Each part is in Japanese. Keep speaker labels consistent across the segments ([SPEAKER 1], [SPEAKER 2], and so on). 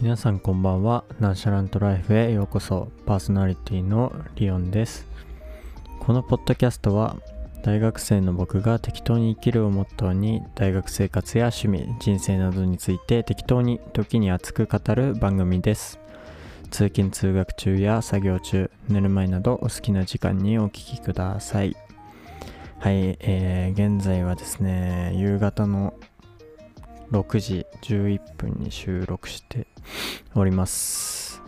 [SPEAKER 1] 皆さんこんばんは。ナンシャラントライフへようこそ。パーソナリティのリオンです。このポッドキャストは大学生の僕が適当に生きるをモットーに大学生活や趣味人生などについて適当に時に熱く語る番組です。通勤通学中や作業中寝る前などお好きな時間にお聴きください。はい、えー、現在はですね夕方の6時11分に収録しております。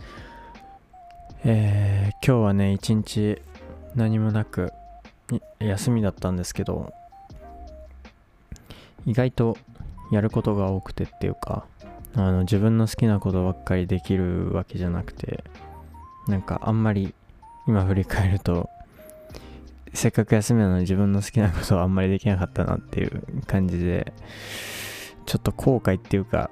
[SPEAKER 1] えー、今日はね、一日何もなく休みだったんですけど、意外とやることが多くてっていうか、あの自分の好きなことばっかりできるわけじゃなくて、なんかあんまり今振り返ると、せっかく休みなのに自分の好きなことはあんまりできなかったなっていう感じで、ちょっと後悔っていうか、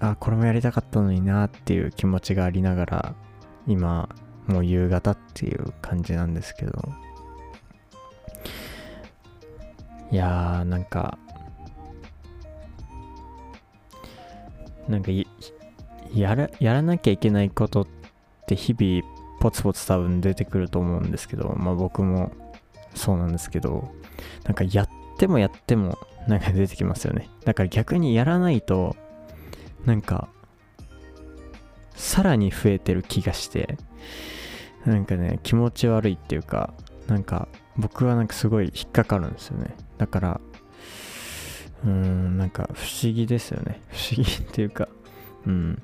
[SPEAKER 1] あ、これもやりたかったのになっていう気持ちがありながら、今、もう夕方っていう感じなんですけど、いやー、なんか、なんかやら、やらなきゃいけないことって日々ポツポツ多分出てくると思うんですけど、まあ僕もそうなんですけど、なんかやってもやってもなんか出てきますよね。だから逆にやらないと、なんか、さらに増えてる気がして、なんかね、気持ち悪いっていうか、なんか、僕はなんかすごい引っかかるんですよね。だから、うーん、なんか不思議ですよね。不思議っていうか、うん。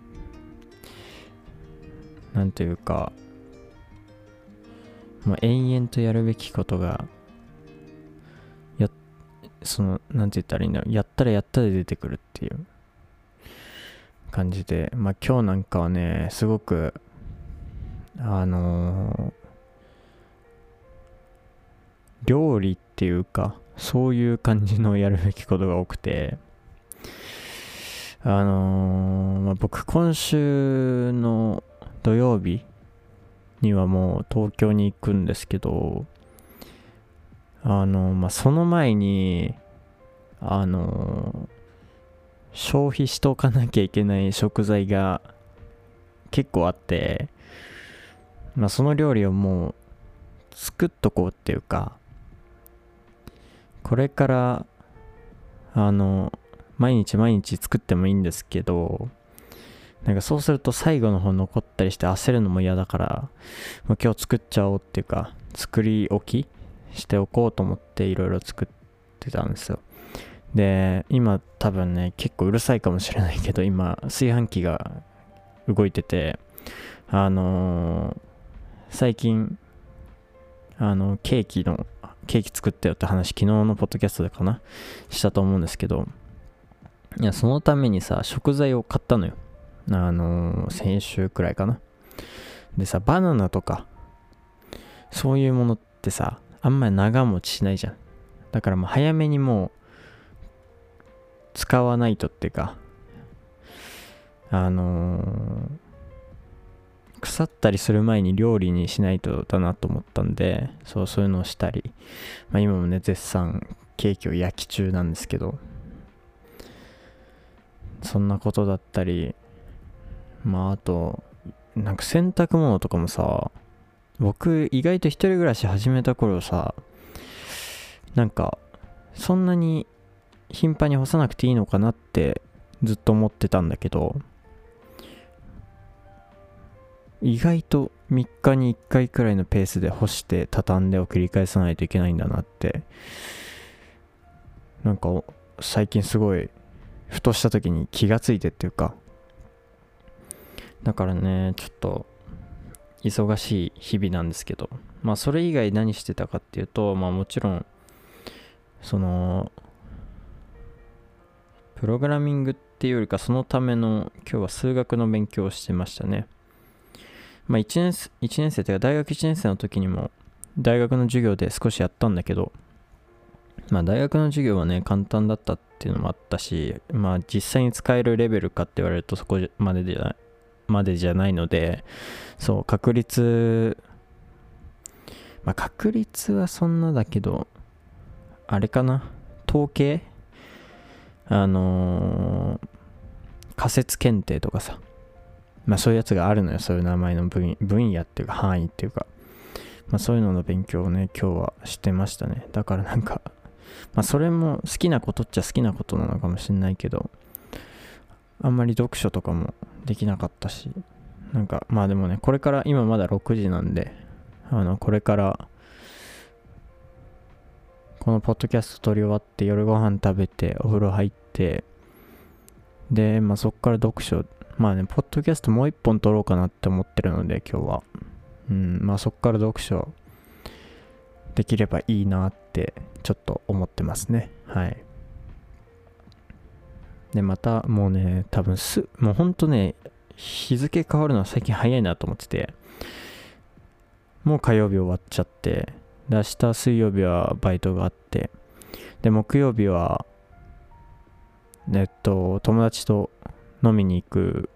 [SPEAKER 1] なんというか、もう延々とやるべきことがその、なんて言ったらいいんだろう、やったらやったで出てくるっていう感じで、まあ今日なんかはね、すごく、あのー、料理っていうか、そういう感じのやるべきことが多くて、あのー、まあ、僕今週の土曜日にはもう東京に行くんですけど、あの、まあ、その前に、あの、消費しとかなきゃいけない食材が結構あって、まあ、その料理をもう作っとこうっていうか、これから、あの、毎日毎日作ってもいいんですけど、なんかそうすると最後の方残ったりして焦るのも嫌だから、もう今日作っちゃおうっていうか、作り置きしておこうと思っていろいろ作ってたんですよ。で、今多分ね、結構うるさいかもしれないけど、今、炊飯器が動いてて、あのー、最近、あの、ケーキの、ケーキ作ったよって話、昨日のポッドキャストでかな？したと思うんですけど、いや、そのためにさ、食材を買ったのよ。あのー、先週くらいかな。でさ、バナナとか、そういうものってさ、あんまり長持ちしないじゃん。だからもう早めにもう使わないとっていうか、あのー、腐ったりする前に料理にしないとだなと思ったんで、そう、そういうのをしたり、まあ今もね、絶賛ケーキを焼き中なんですけど、そんなことだったり、まああと、なんか洗濯物とかもさ、僕意外と一人暮らし始めた頃さなんかそんなに頻繁に干さなくていいのかなってずっと思ってたんだけど意外と3日に1回くらいのペースで干して畳んでを繰り返さないといけないんだなってなんか最近すごいふとした時に気がついてっていうか。だからねちょっと忙しい日々なんですけど、まあそれ以外何してたかっていうと、まあもちろん、その、プログラミングっていうよりかそのための今日は数学の勉強をしてましたね。まあ1年 ,1 年生というか大学1年生の時にも大学の授業で少しやったんだけど、まあ大学の授業はね簡単だったっていうのもあったし、まあ実際に使えるレベルかって言われるとそこまでじゃないまでじゃないので、そう、確率、まあ、確率はそんなだけど、あれかな、統計？あのー、仮説検定とかさ、まあそういうやつがあるのよ、そういう名前の分分野っていうか範囲っていうか、まあそういうのの勉強をね、今日はしてましたね。だからなんか、まあそれも好きなことっちゃ好きなことなのかもしんないけど、あんまり読書とかもできなかったし、なんかまあでもね、これから今まだ6時なんで、あの、これから、このポッドキャスト撮り終わって夜ご飯食べてお風呂入ってで、まあ、そっから読書まあねポッドキャストもう一本撮ろうかなって思ってるので今日は。うんまあそっから読書できればいいなってちょっと思ってますね。はい。でまたもうね多分すもうほんとね日付変わるのは最近早いなと思っててもう火曜日終わっちゃってで明日水曜日はバイトがあってで木曜日はえっと友達と飲みに行く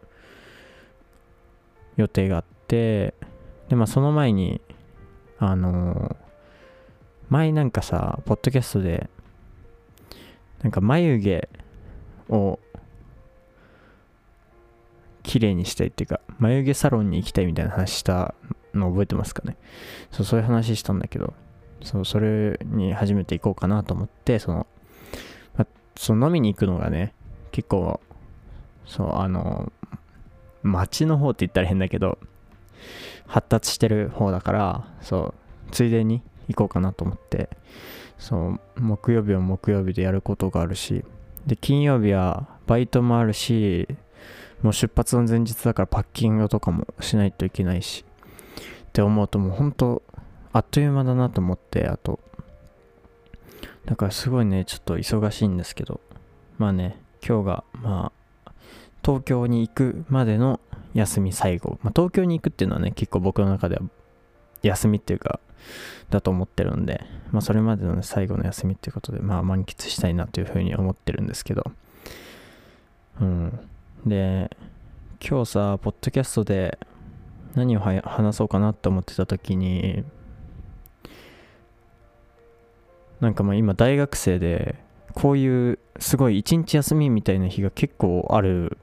[SPEAKER 1] 予定があってでまあその前にあの前なんかさポッドキャストでなんか眉毛を綺麗にしたいっていうか眉毛サロンに行きたいみたいな話したの覚えてますかね？そうそういう話したんだけどそうそれに初めて行こうかなと思ってその、ま、その飲みに行くのがね結構そうあの街の方って言ったら変だけど発達してる方だからそうついでに行こうかなと思ってそう木曜日は木曜日でやることがあるしで金曜日はバイトもあるしもう出発の前日だからパッキングとかもしないといけないしって思うともう本当あっという間だなと思ってあと。だからすごいねちょっと忙しいんですけど。まあね今日がまあ東京に行くまでの休み最後、まあ、東京に行くっていうのはね結構僕の中では休みっていうかだと思ってるんで、まあ、それまでの、ね、最後の休みっていうことでまあ満喫したいなというふうに思ってるんですけど。うん。で今日さポッドキャストで何を話そうかなって思ってた時になんかまあ今大学生でこういうすごい一日休みみたいな日が結構ある。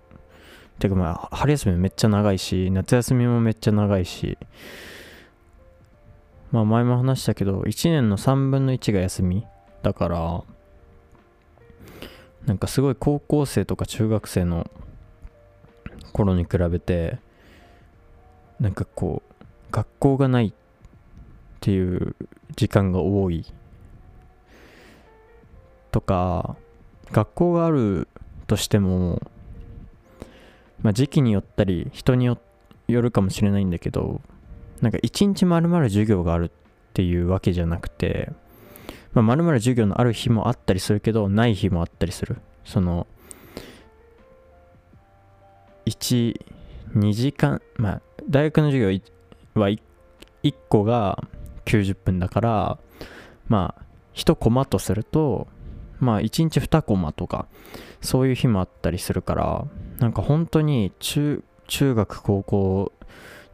[SPEAKER 1] てかまあ春休みめっちゃ長いし夏休みもめっちゃ長いしまあ前も話したけど1年の3分の1が休み。だからなんかすごい高校生とか中学生の頃に比べてなんかこう学校がないっていう時間が多い。とか学校があるとしても、まあ、時期によったり人によるかもしれないんだけどなんか一日まるまる授業があるっていうわけじゃなくてまるまる授業のある日もあったりするけどない日もあったりする。その12時間まあ大学の授業は 1, 1個が90分だからまあ1コマとするとまあ1日2コマとかそういう日もあったりするからなんか本当に中中学高校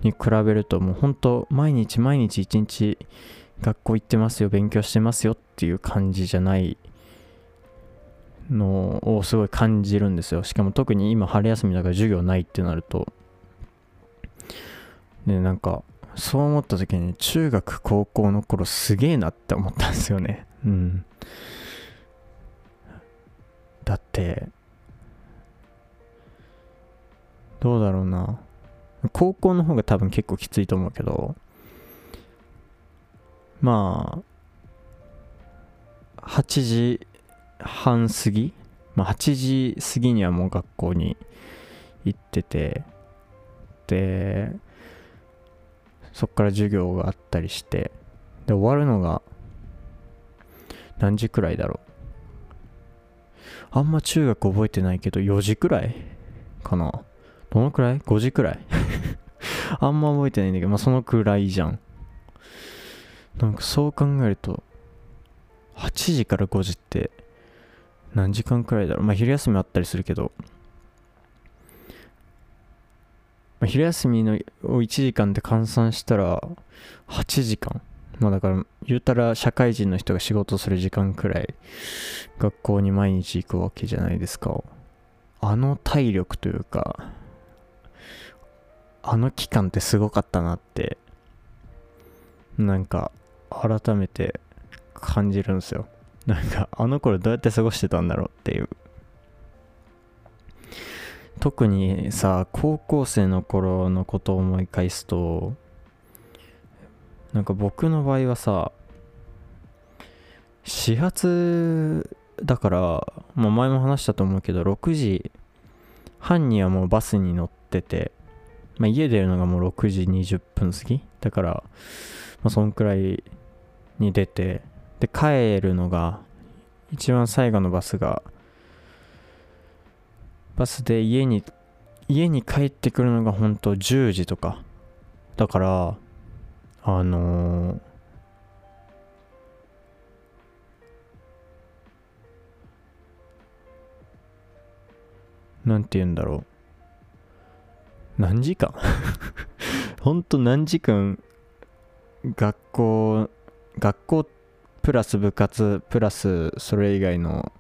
[SPEAKER 1] に比べるともう本当毎日毎日1日学校行ってますよ勉強してますよっていう感じじゃないのをすごい感じるんですよ。しかも特に今春休みだから授業ないってなると。でなんかそう思った時に中学高校の頃すげえなって思ったんですよね。うん。だってどうだろうな。高校の方が多分結構きついと思うけどまあ8時半過ぎ？まあ8時過ぎにはもう学校に行っててでそっから授業があったりしてで終わるのが何時くらいだろう？あんま中学覚えてないけど4時くらいかな。どのくらい ?5 時くらい？あんま覚えてないんだけど、まあそのくらいじゃん。なんかそう考えると、8時から5時って何時間くらいだろう？まあ昼休みあったりするけど、まあ、昼休みのを1時間で換算したら8時間。まあだから言うたら社会人の人が仕事する時間くらい学校に毎日行くわけじゃないですか。あの体力というかあの期間ってすごかったなってなんか改めて感じるんですよ。なんかあの頃どうやって過ごしてたんだろうっていう。特にさ高校生の頃のことを思い返すとなんか僕の場合はさ始発だから、まあ、前も話したと思うけど6時半にはもうバスに乗ってて、まあ、家出るのがもう6時20分過ぎ。だから、まあ、そんくらいに出てで帰るのが一番最後のバスがバスで家に家に帰ってくるのが本当10時とか。だからあのー、なんて言うんだろう。何時間？ほんと何時間？学校学校プラス部活プラスそれ以外の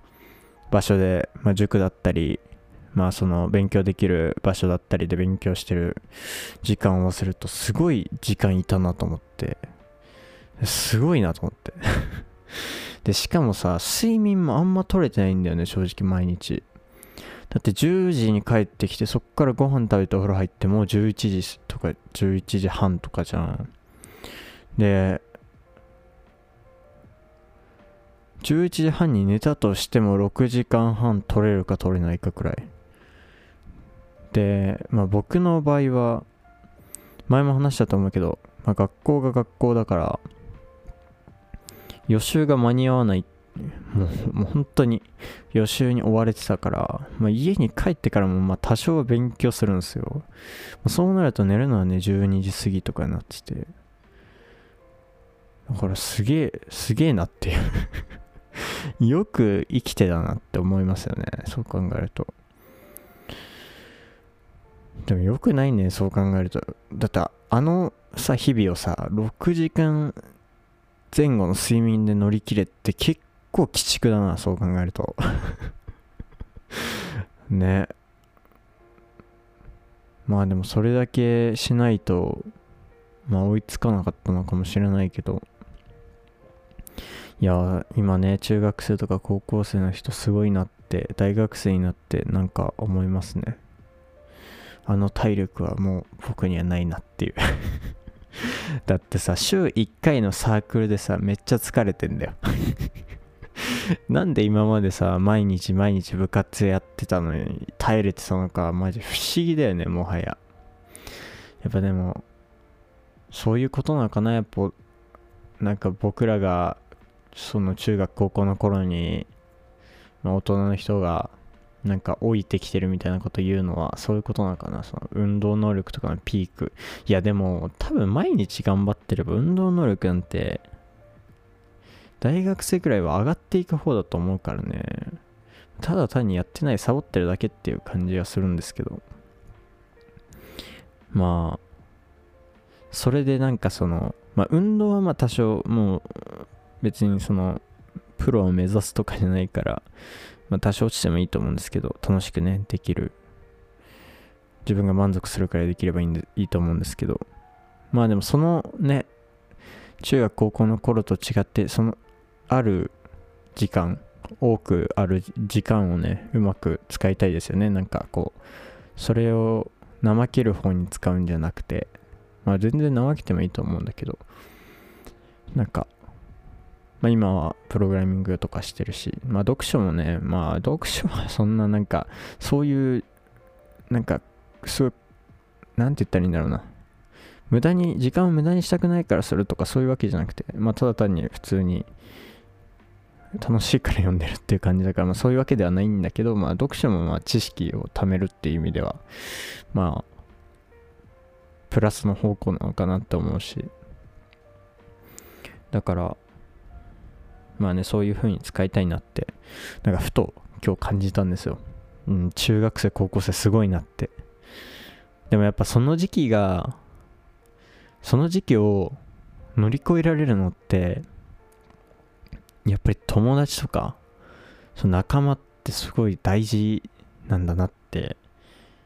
[SPEAKER 1] 場所で、まあ、塾だったりまあその勉強できる場所だったりで勉強してる時間を合わせるとすごい時間いたなと思って。すごいなと思って。でしかもさ睡眠もあんま取れてないんだよね正直毎日。だって10時に帰ってきてそっからご飯食べてお風呂入ってもう11時とか11時半とかじゃん。で11時半に寝たとしても6時間半取れるか取れないかくらい。で、まあ、僕の場合は前も話したと思うけど、まあ、学校が学校だから予習が間に合わないもうもう本当に予習に追われてたから、まあ、家に帰ってからもまあ多少は勉強するんですよ。そうなると寝るのはね12時過ぎとかになってて。だからすげえすげえなっていう。よく生きてたなって思いますよねそう考えると。でもよくないね、そう考えると。だってあのさ、日々をさ、6時間前後の睡眠で乗り切れって結構鬼畜だな、そう考えると。ね。まあでもそれだけしないと、まあ追いつかなかったのかもしれないけど。いや、今ね、中学生とか高校生の人すごいなって、大学生になってなんか思いますね。あの体力はもう僕にはないなっていう だってさ週1回のサークルでさめっちゃ疲れてんだよ なんで今までさ毎日毎日部活やってたのに耐えれてたのかマジ不思議だよねもはや。やっぱでもそういうことなのかなやっぱなんか僕らがその中学高校の頃に、まあ、大人の人がなんか老いてきてるみたいなこと言うのはそういうことなのかなその運動能力とかのピーク。いやでも多分毎日頑張ってれば運動能力なんて大学生くらいは上がっていく方だと思うからね。ただ単にやってないサボってるだけっていう感じがするんですけど。まあそれでなんかそのまあ運動はまあ多少もう別にそのプロを目指すとかじゃないからまあ、多少落ちてもいいと思うんですけど、楽しくね、できる。自分が満足するくらいできればいいんでいいと思うんですけど、まあでもそのね、中学高校の頃と違って、そのある時間、多くある時間をね、うまく使いたいですよね。なんかこう、それを怠ける方に使うんじゃなくて、まあ全然怠けてもいいと思うんだけど、なんかまあ、今はプログラミングとかしてるし、まあ、読書もね、まあ、読書はそんななんか、そういう、なんか、すごい、なんて言ったらいいんだろうな。無駄に、時間を無駄にしたくないからするとかそういうわけじゃなくて、まあ、ただ単に普通に、楽しいから読んでるっていう感じだから、まあ、そういうわけではないんだけど、まあ、読書もまあ知識を貯めるっていう意味では、まあ、プラスの方向なのかなって思うし、だから、まあね、そういう風に使いたいなって、なんかふと今日感じたんですよ。うん、中学生、高校生すごいなって。でもやっぱその時期が、その時期を乗り越えられるのって、やっぱり友達とか、その仲間ってすごい大事なんだなって、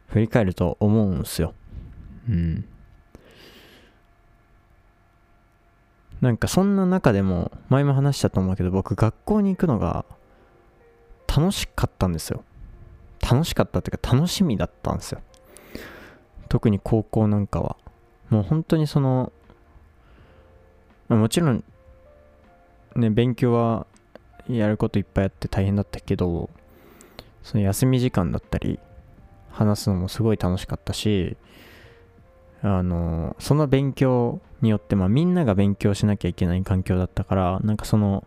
[SPEAKER 1] 振り返ると思うんすよ。うん。なんかそんな中でも前も話したと思うけど僕学校に行くのが楽しかったんですよ。楽しかったっていうか楽しみだったんですよ。特に高校なんかは。もう本当にその、もちろんね勉強はやることいっぱいあって大変だったけどその休み時間だったり話すのもすごい楽しかったしあのその勉強によって、まあ、みんなが勉強しなきゃいけない環境だったからなんかその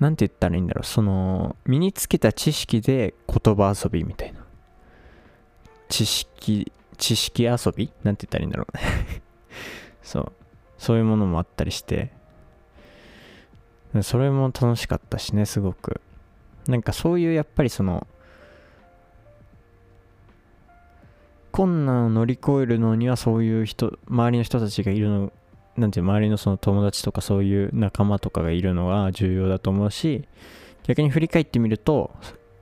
[SPEAKER 1] なんて言ったらいいんだろうその身につけた知識で言葉遊びみたいな。知識知識遊び？なんて言ったらいいんだろう。そう。そういうものもあったりして。それも楽しかったしねすごく。なんかそういうやっぱりその困難を乗り越えるのにはそういう人周りの人たちがいるのなんていう周りのその友達とかそういう仲間とかがいるのが重要だと思うし逆に振り返ってみると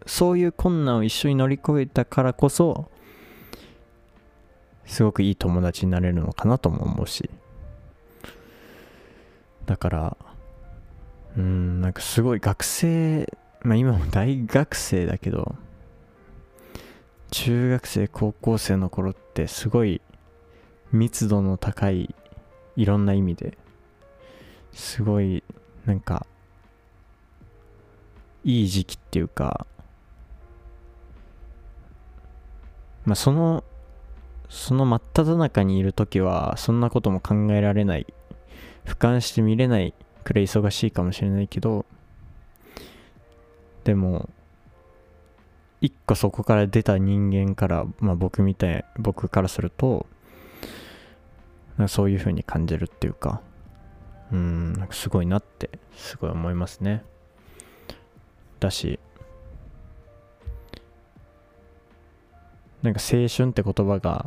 [SPEAKER 1] そういう困難を一緒に乗り越えたからこそすごくいい友達になれるのかなとも思うし。だからうんなんかすごい学生まあ今も大学生だけど中学生高校生の頃ってすごい密度の高いいろんな意味ですごいなんかいい時期っていうかまあそのその真っ只中にいる時はそんなことも考えられない俯瞰して見れないくらい忙しいかもしれないけどでも一個そこから出た人間から、まあ、僕みたい僕からするとそういう風に感じるっていうかうんんかすごいなってすごい思いますね。だしなんか青春って言葉が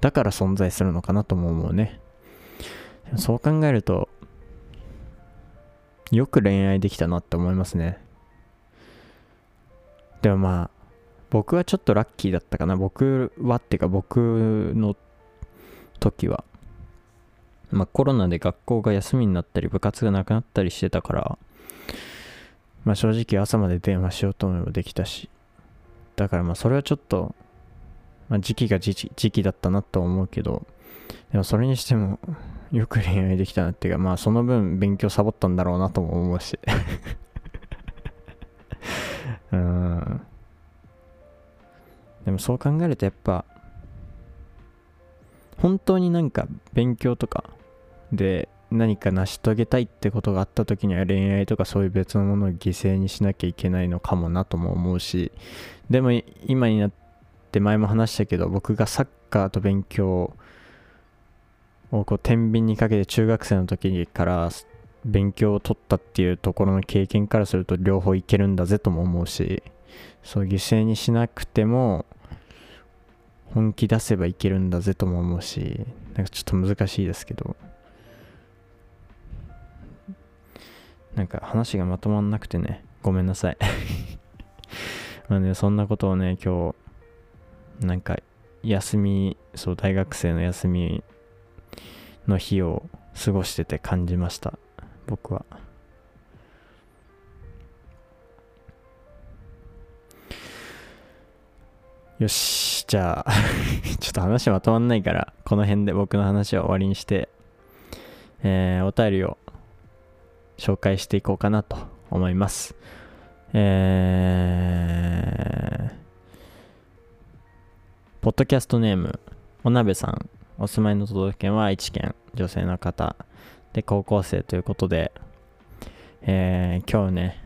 [SPEAKER 1] だから存在するのかなとも思うね。そう考えるとよく恋愛できたなって思いますね。でもまあ僕はちょっとラッキーだったかな。僕はっていうか僕の時は。まあコロナで学校が休みになったり部活がなくなったりしてたから。まあ正直朝まで電話しようと思えばできたし。だからまあそれはちょっと、まあ、時期が時期だったなと思うけど。でもそれにしてもよく恋愛できたなっていうかまあその分勉強サボったんだろうなとも思うし。うん。でもそう考えるとやっぱ本当になんか勉強とかで何か成し遂げたいってことがあった時には恋愛とかそういう別のものを犠牲にしなきゃいけないのかもなとも思うし。でも今になって前も話したけど僕がサッカーと勉強をこう天秤にかけて中学生の時から勉強を取ったっていうところの経験からすると両方いけるんだぜとも思うしそう犠牲にしなくても本気出せばいけるんだぜとも思うしなんかちょっと難しいですけど。なんか話がまとまんなくてねごめんなさい。まあねそんなことをね今日なんか休みそう大学生の休みの日を過ごしてて感じました僕は。よしじゃあ ちょっと話まとまんないからこの辺で僕の話は終わりにしてえー、お便りを紹介していこうかなと思います。えー、ポッドキャストネームおなべさん。お住まいの都道府県は愛知県女性の方で、高校生ということで、えー、今日ね、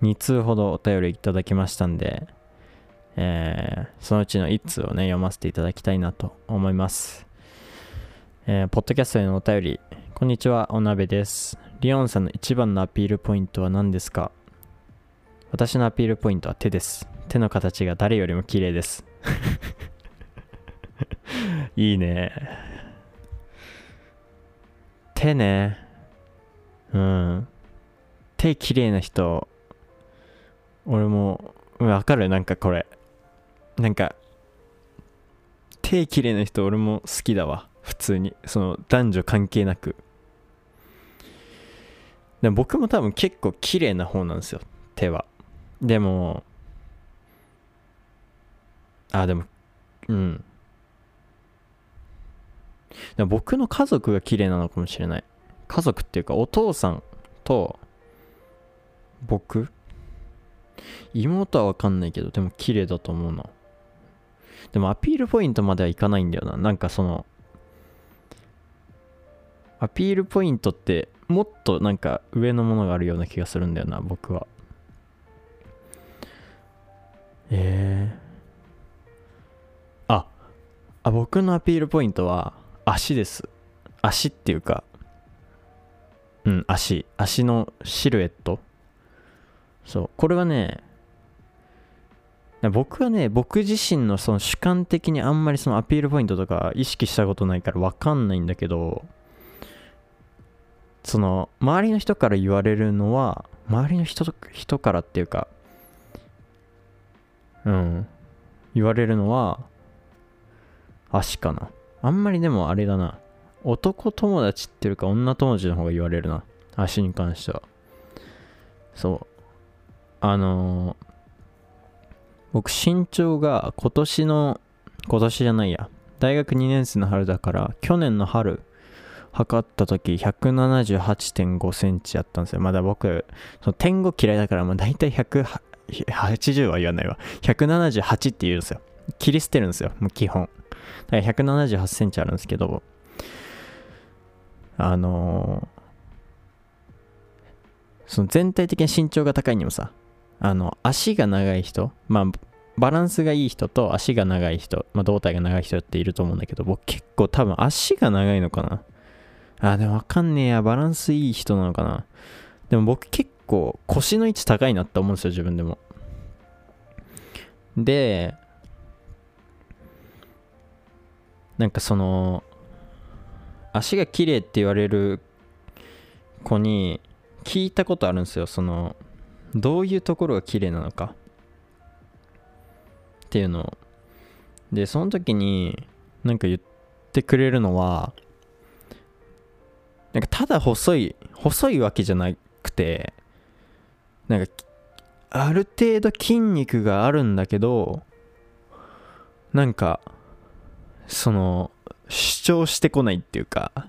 [SPEAKER 1] 2通ほどお便りいただきましたんで、えー、そのうちの1通をね、読ませていただきたいなと思います。えー、ポッドキャストへのお便り、こんにちは、お鍋です。リオンさんの一番のアピールポイントは何ですか？私のアピールポイントは手です。手の形が誰よりも綺麗です。いいね。手ね。うん。手綺麗な人、俺も、わかる？なんかこれ。なんか、手綺麗な人俺も好きだわ普通にその男女関係なくでも僕も多分結構綺麗な方なんですよ手はでもあでもうんでも僕の家族が綺麗なのかもしれない。家族っていうかお父さんと僕。妹は分かんないけどでも綺麗だと思うな。でもアピールポイントまではいかないんだよな。なんかそのアピールポイントってもっとなんか上のものがあるような気がするんだよな僕は。えー、ああ僕のアピールポイントは足です。足っていうかうん足。足のシルエット。そう。これはね僕はね僕自身のその主観的にあんまりそのアピールポイントとか意識したことないから分かんないんだけどその周りの人から言われるのは周りの人人からっていうかうん言われるのは足かな。あんまりでもあれだな。男友達っていうか女友達の方が言われるな。足に関しては。そう。あのー、僕身長が今年の今年じゃないや。大学2年生の春だから去年の春測った時178.5センチやったんですよ。まだ僕その点5嫌いだからまあ大体180は言わないわ。178って言うんですよ。切り捨てるんですよ。もう基本。だから178センチあるんですけどあのー、その全体的に身長が高いにもさあの足が長い人まあバランスがいい人と足が長い人、まあ、胴体が長い人っていると思うんだけど僕結構多分足が長いのかなあ、でもわかんねえや。バランスいい人なのかな。でも僕結構腰の位置高いなって思うんですよ、自分でも。で、なんかその、足が綺麗って言われる子に聞いたことあるんですよ。その、どういうところが綺麗なのか。っていうのを。で、その時に、なんか言ってくれるのは、なんかただ細い細いわけじゃなくてなんかある程度筋肉があるんだけどなんかその主張してこないっていうかっ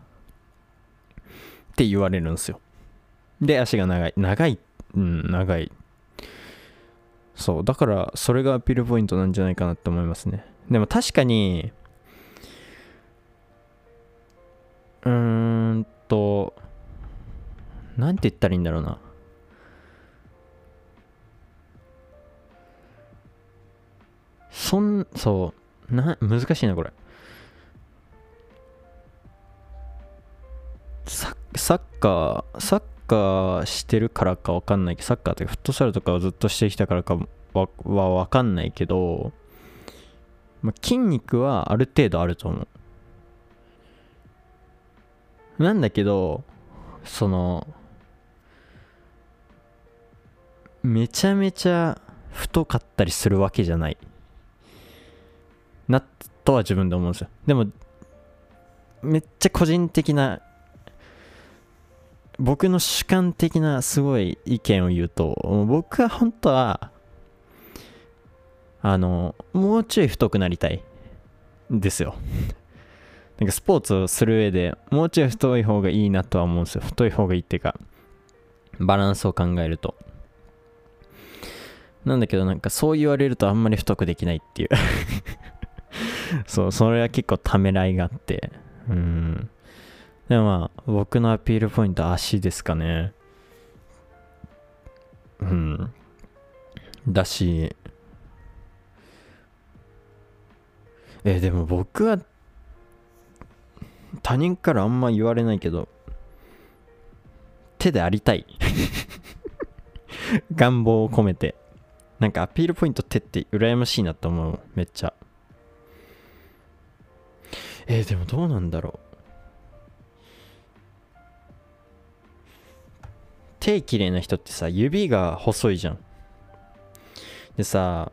[SPEAKER 1] て言われるんですよ。で足が長い。長い。うん長い。そう。だからそれがアピールポイントなんじゃないかなって思いますね。でも確かにうーんと、なんて言ったらいいんだろうな。そん、そう、な、難しいな、これ。サッカー、サッカーしてるからかわかんないけど、サッカーとかフットサルとかをずっとしてきたからかははわかんないけど、まあ、筋肉はある程度あると思う。なんだけどそのめちゃめちゃ太かったりするわけじゃないなとは自分で思うんですよでもめっちゃ個人的な僕の主観的なすごい意見を言うと僕は本当はあのもうちょい太くなりたいんですよ。なんかスポーツをする上でもうちょい太い方がいいなとは思うんですよ。太い方がいいっていうかバランスを考えると。なんだけどなんかそう言われるとあんまり太くできないっていう。そうそれは結構ためらいがあって。うん。でもまあ僕のアピールポイント足ですかね。うん。だし。えでも僕は他人からあんま言われないけど手でありたい。願望を込めて。なんかアピールポイント手って羨ましいなと思う。めっちゃ。えー、でもどうなんだろう。手綺麗な人ってさ指が細いじゃん。でさ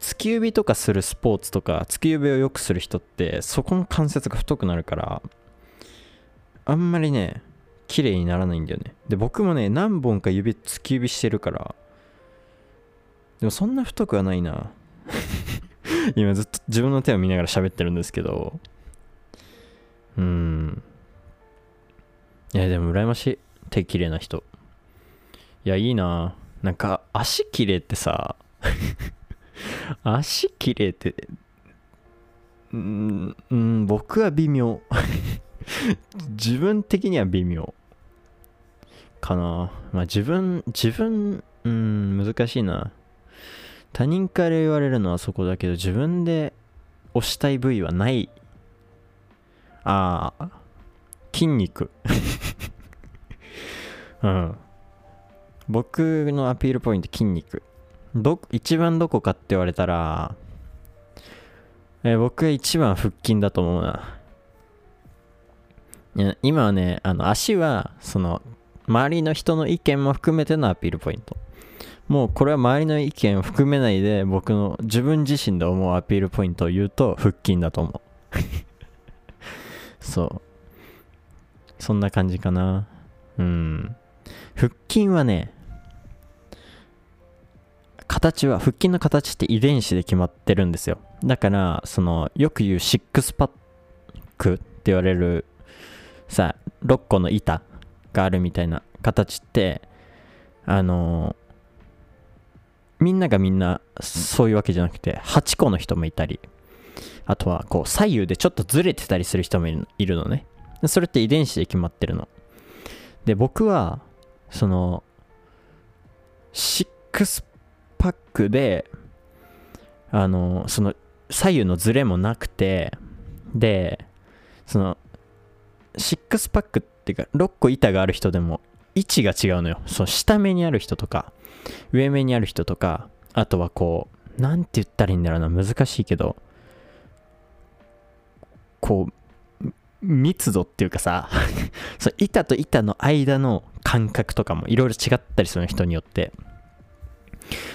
[SPEAKER 1] 突き指とかするスポーツとか突き指を良くする人ってそこの関節が太くなるからあんまりね綺麗にならないんだよね。で僕もね何本か指突き指してるからでもそんな太くはないな。今ずっと自分の手を見ながら喋ってるんですけど。うん。いやでも羨ましい。手綺麗な人。いやいいな。なんか足綺麗ってさ 足綺麗ってうんうん僕は微妙。自分的には微妙。かな。まあ自分自分うん難しいな。他人から言われるのはそこだけど自分で押したい部位はない。ああ筋肉。うん。僕のアピールポイント筋肉。ど一番どこかって言われたら、え僕は一番腹筋だと思うな。今はねあの足はその周りの人の意見も含めてのアピールポイント。もうこれは周りの意見を含めないで僕の自分自身で思うアピールポイントを言うと腹筋だと思う。そう。そんな感じかな。うん。腹筋はね形は腹筋の形って遺伝子で決まってるんですよ。だからそのよく言うシックスパックって言われるさ6個の板があるみたいな形ってあのみんながみんなそういうわけじゃなくて8個の人もいたりあとはこう左右でちょっとずれてたりする人もいるのね。それって遺伝子で決まってるの。で僕はそのシックスパックであのその左右のズレもなくてでそのシックスパックっていうか6個板がある人でも位置が違うのよ。その下目にある人とか上目にある人とかあとはこう何て言ったらいいんだろうな。難しいけどこう密度っていうかさ そ板と板の間の感覚とかもいろいろ違ったりする人によって。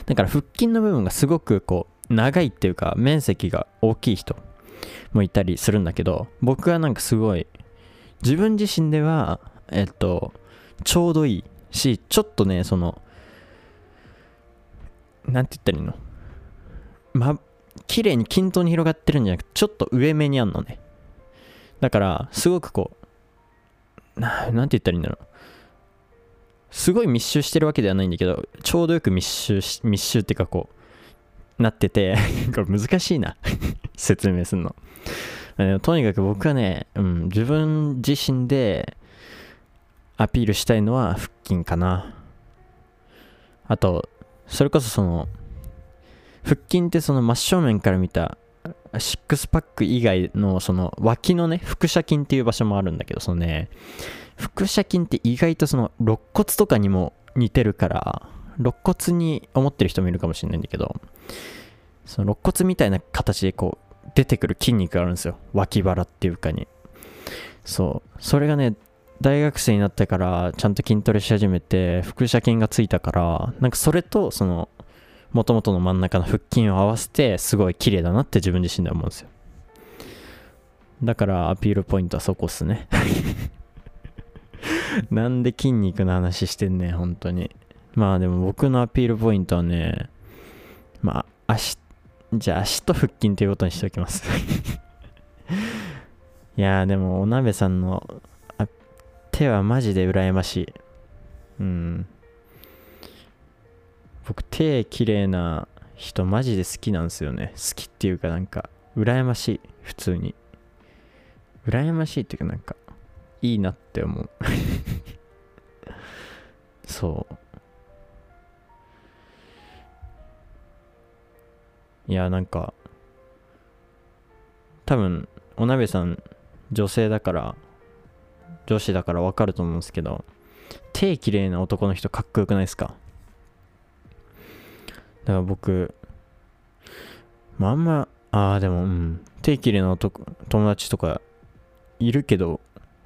[SPEAKER 1] だから腹筋の部分がすごくこう長いっていうか面積が大きい人もいたりするんだけど僕はなんかすごい自分自身ではえっとちょうどいいしちょっとねそのなんて言ったらいいの？ま綺麗に均等に広がってるんじゃなくてちょっと上目にあんのね。だからすごくこうなんて言ったらいいんだろう。すごい密集してるわけではないんだけどちょうどよく密集し密集っていうかこうなってて これ難しいな。説明するのとにかく僕はね、うん、自分自身でアピールしたいのは腹筋かな。あとそれこそその腹筋ってその真正面から見たシックスパック以外のその脇のね腹斜筋っていう場所もあるんだけどそのね腹斜筋って意外とその肋骨とかにも似てるから肋骨に思ってる人もいるかもしれないんだけどその肋骨みたいな形でこう出てくる筋肉があるんですよ。脇腹っていうかに。そう。それがね大学生になってからちゃんと筋トレし始めて腹斜筋がついたからなんかそれとそのもともとの真ん中の腹筋を合わせてすごい綺麗だなって自分自身で思うんですよ。だからアピールポイントはそこっすね。なんで筋肉の話してんねん本当に。まあでも僕のアピールポイントはねまあ足じゃあ足と腹筋ということにしておきます。いやでもお鍋さんの手はマジで羨ましい。うん。僕手綺麗な人マジで好きなんですよね。好きっていうかなんか羨ましい。普通に。羨ましいっていうかなんかいいなって思う。そう。いやなんか多分お鍋さん女性だから女子だからわかると思うんですけど手綺麗な男の人かっこよくないですか？から僕まあんまああでもうん。手綺麗な男友達とかいるけど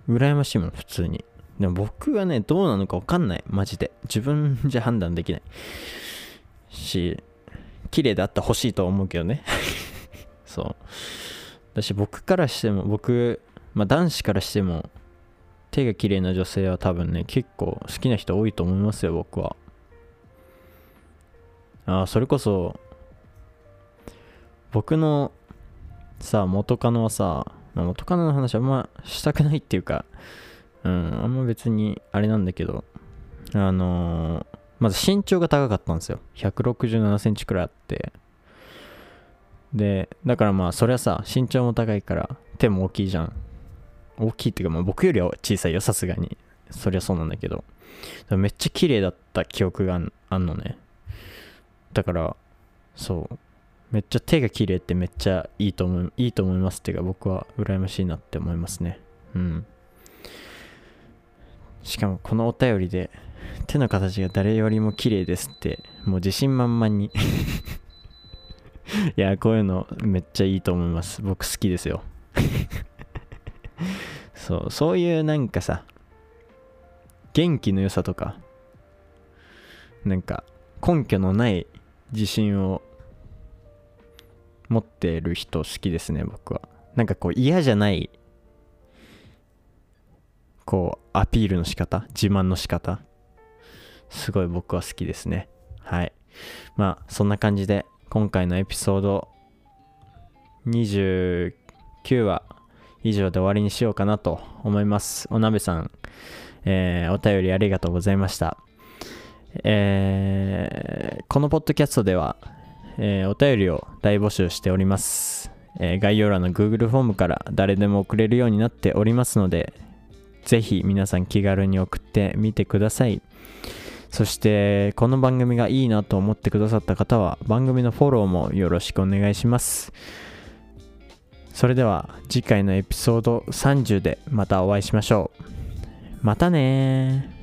[SPEAKER 1] 羨ましいもん普通に。でも僕はねどうなのか分かんない。マジで。自分じゃ判断できない。し綺麗であってほしいとは思うけどね。そう。だし僕からしても僕、まあ、男子からしても手が綺麗な女性は多分ね結構好きな人多いと思いますよ僕は。あそれこそ僕のさ元カノはさ、元カノの話あんましたくないっていうかうんあんま別にあれなんだけどあのー、まず身長が高かったんですよ。167センチくらいあって。でだからまあそりゃさ身長も高いから手も大きいじゃん。大きいっていうかまあ僕よりは小さいよさすがに。そりゃそうなんだけど。めっちゃ綺麗だった記憶があんのね。だからそう。めっちゃ手が綺麗ってめっちゃいいと思いいいと思いますっていうか僕は羨ましいなって思いますね。うん。しかもこのお便りで手の形が誰よりも綺麗ですってもう自信満々に。いやこういうのめっちゃいいと思います。僕好きですよ。そうそういうなんかさ元気の良さとかなんか根拠のない自信を持ってる人好きですね僕は。なんかこう嫌じゃないこうアピールの仕方自慢の仕方すごい僕は好きですね。はい。まあそんな感じで今回のエピソード29話以上で終わりにしようかなと思います。お鍋さん、えー、お便りありがとうございました。えー、このポッドキャストでは、えー、お便りを大募集しております、えー、概要欄の Google フォームから誰でも送れるようになっておりますのでぜひ皆さん気軽に送ってみてください。そしてこの番組がいいなと思ってくださった方は番組のフォローもよろしくお願いします。それでは次回のエピソード30でまたお会いしましょう。またね